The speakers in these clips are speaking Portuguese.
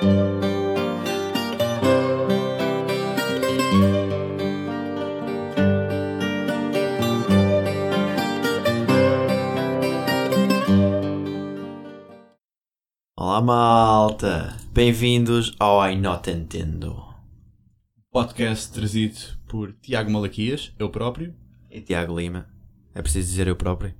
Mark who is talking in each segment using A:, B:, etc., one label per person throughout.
A: Olá malta, bem-vindos ao I Not Entendo.
B: Podcast trazido por Tiago Malaquias, eu próprio.
A: E Tiago Lima. É preciso dizer eu próprio?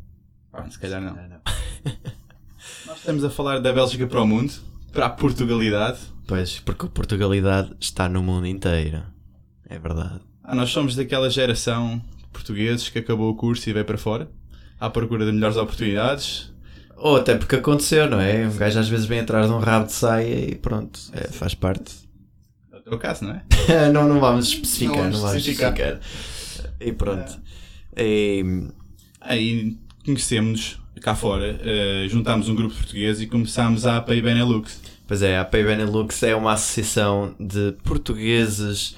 B: Ah, se calhar não. Nós estamos a falar da Bélgica para o mundo, para a Portugalidade.
A: Pois, porque a Portugalidade está no mundo inteiro. É verdade.
B: Ah, nós somos daquela geração de portugueses que acabou o curso e veio para fora, à procura de melhores oportunidades.
A: Ou até porque aconteceu, não é? Um gajo às vezes vem atrás de um rabo de saia e pronto, é, faz parte.
B: É o teu caso, não é?
A: não, não vamos especificar,
B: Não
A: não
B: vamos
A: vamos
B: especificar.
A: especificar. E pronto. E,
B: Aí conhecemos cá fora, eh, juntámos um grupo português e começámos a API Benelux.
A: pois é, a Pay Benelux é uma associação de portugueses.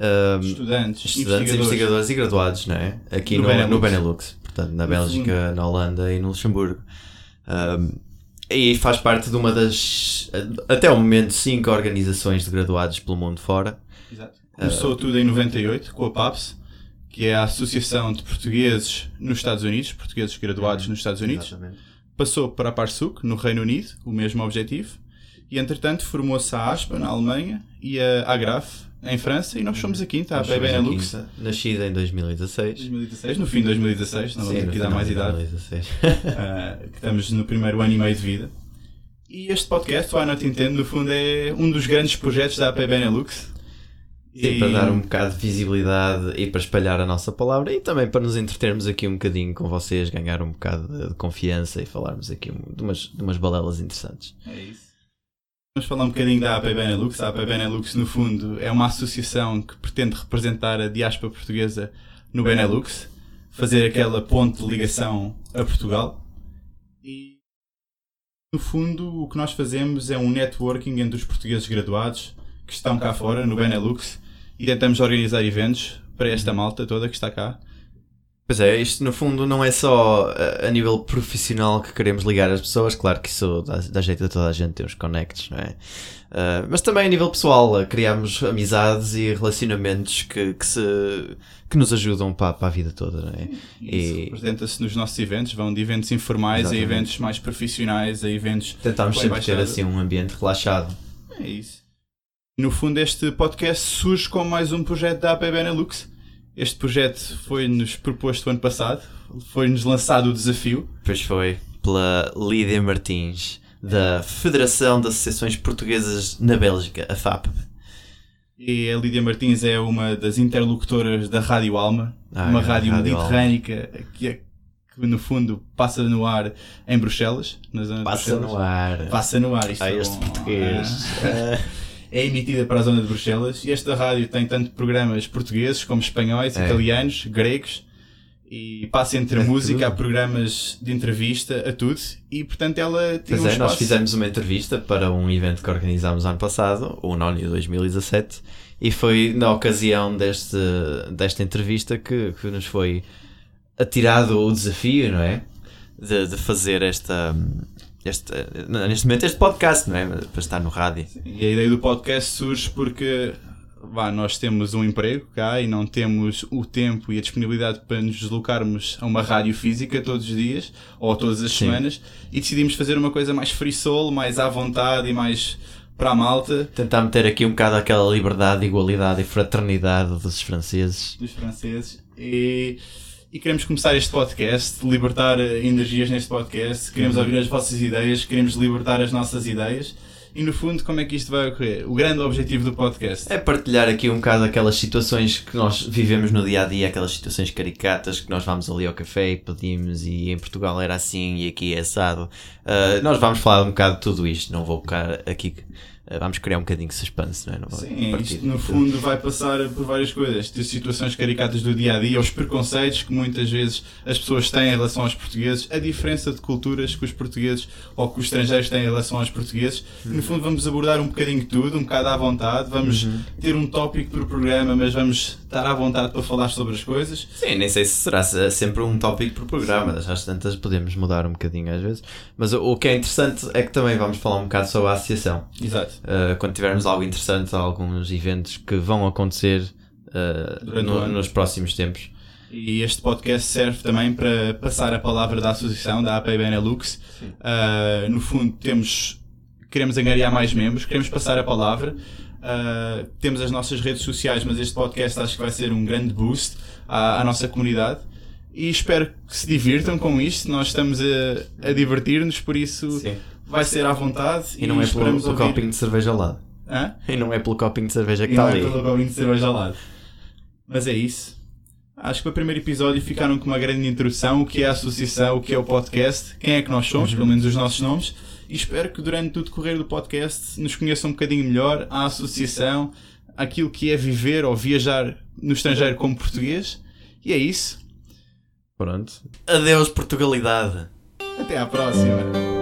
A: ahm,
B: Estudantes,
A: estudantes,
B: investigadores.
A: investigadores e graduados, não é? Aqui
B: No
A: no,
B: Benelux.
A: no Benelux, portanto, na Bélgica, na Holanda e no Luxemburgo. Um, e faz parte de uma das, até o momento, cinco organizações de graduados pelo mundo fora.
B: Exato. Começou tudo em 98 com a PAPS, que é a Associação de Portugueses nos Estados Unidos, portugueses graduados nos Estados Unidos.
A: Exatamente.
B: Passou para a Parsuk, no Reino Unido, o mesmo objetivo. E entretanto formou-se a ASPA, na Alemanha, e a Agraf, em França, e nós somos a quinta, a
A: Nós
B: API
A: somos a
B: Benelux.
A: quinta, Nascida em 2016.
B: 2016, no fim de 2016, não vamos aqui dar mais
A: de
B: idade,
A: 2016.
B: ah, que estamos no primeiro ano e meio de vida. E este podcast, o Nintendo, no fundo é um dos grandes projetos da AP Benelux.
A: Sim, para dar um bocado de visibilidade e para espalhar a nossa palavra e também para nos entretermos aqui um bocadinho com vocês, ganhar um bocado de, confiança e falarmos aqui de umas, de umas balelas interessantes.
B: É isso. Vamos falar um bocadinho da AP Benelux. A AP Benelux, no fundo, é uma associação que pretende representar a diáspora portuguesa no Benelux, fazer aquela ponte de ligação a Portugal. E, no fundo, o que nós fazemos é um networking entre os portugueses graduados que estão cá fora, no Benelux, e tentamos organizar eventos para esta malta toda que está cá.
A: Pois é, isto no fundo não é só a, a nível profissional que queremos ligar as pessoas, claro que isso dá, dá jeito a toda a gente ter os connects, não é? Ah, mas também a nível pessoal, a criarmos amizades e relacionamentos que, que, se, que nos ajudam para, para a vida toda, não é?
B: Isso
A: E-
B: representa-se nos nossos eventos, vão de eventos informais
A: Exatamente.
B: a eventos mais profissionais, a eventos
A: Tentámos
B: com
A: sempre ter
B: embaixada.
A: assim um ambiente relaxado.
B: É isso. No fundo, este podcast surge como mais um projeto da AP Benelux. Este projeto foi-nos proposto ano passado, foi-nos lançado o desafio.
A: Pois foi, pela Lídia Martins, da Federação de Associações Portuguesas na Bélgica, a FAP.
B: E a Lídia Martins é uma das interlocutoras da Rádio Alma,
A: Ah,
B: uma
A: é,
B: rádio
A: Rádio
B: mediterrânica que, é- que, no fundo, passa no ar em Bruxelas, na zona de
A: Passa
B: Bruxelas.
A: no ar.
B: Passa no ar, isto
A: Ah,
B: é
A: este
B: bom.
A: português.
B: É emitida para a zona de Bruxelas e esta rádio tem tanto programas portugueses como espanhóis,
A: É.
B: italianos, gregos e passa entre
A: É
B: a música,
A: tudo.
B: há programas de entrevista, a tudo e portanto ela tem
A: Pois
B: um
A: é,
B: espaço.
A: nós fizemos uma entrevista para um evento que organizámos ano passado, o Nónio 2017, e foi na ocasião deste, desta entrevista que, que nos foi atirado o desafio, não é? De, de fazer esta, este, neste momento este podcast, não é? Para estar no rádio.
B: E a ideia do podcast surge porque vá, nós temos um emprego cá e não temos o tempo e a disponibilidade para nos deslocarmos a uma rádio física todos os dias ou todas as
A: Sim.
B: semanas e decidimos fazer uma coisa mais free soul, mais à vontade e mais para a malta.
A: Tentar meter aqui um bocado aquela liberdade, igualdade e fraternidade dos franceses.
B: dos franceses e, e queremos começar este podcast, libertar eh, energias neste podcast, queremos
A: Uhum.
B: ouvir as vossas ideias, queremos libertar as nossas ideias e no fundo como é que isto vai ocorrer? O grande objetivo do podcast
A: É partilhar aqui um bocado aquelas situações que nós vivemos no dia a dia, aquelas situações caricatas que nós vamos ali ao café e pedimos, e em Portugal era assim e aqui é assado. Ah, nós vamos falar um bocado de tudo isto, não vou ficar aqui. Ah, vamos criar um bocadinho de suspense, não é? Não
B: Sim, isto no fundo vai passar por várias coisas, de situações caricatas do dia a dia, os preconceitos que muitas vezes as pessoas têm em relação aos portugueses, a diferença de culturas que os portugueses ou que os estrangeiros têm em relação aos portugueses. No fundo vamos abordar um bocadinho tudo, um bocado à vontade. Vamos
A: Uhum.
B: ter um tópico por programa, mas vamos estar à vontade para falar sobre as coisas.
A: Sim, nem sei se será se- sempre um tópico por programa, às tantas podemos mudar um bocadinho às vezes. Mas o, o que é interessante é que também vamos falar um bocado sobre a associação.
B: Exato.
A: Uh, quando tivermos algo interessante, alguns eventos que vão acontecer uh, no- nos próximos tempos.
B: E este podcast serve também para passar a palavra da associação, da AP Benelux. Uh, no fundo, temos, queremos angariar mais membros, queremos passar a palavra. Uh, temos as nossas redes sociais, mas este podcast acho que vai ser um grande boost à, à nossa comunidade. E espero que se divirtam com isto. Nós estamos a, a divertir-nos, por isso vai ser à vontade.
A: E não é pelo,
B: ouvir-
A: copinho de cerveja ao lado.
B: Hã?
A: E não é pelo copinho de cerveja que
B: E
A: está
B: não é
A: ali.
B: pelo copinho de cerveja ao lado. Mas é isso. Acho que para o primeiro episódio ficaram com uma grande introdução, o que é a associação, o que é o podcast, quem é que nós somos, pelo menos os nossos nomes, e espero que durante o decorrer do podcast nos conheçam um bocadinho melhor a associação, aquilo que é viver ou viajar no estrangeiro como português. E é isso.
A: Pronto. Adeus, Portugalidade.
B: Até à próxima.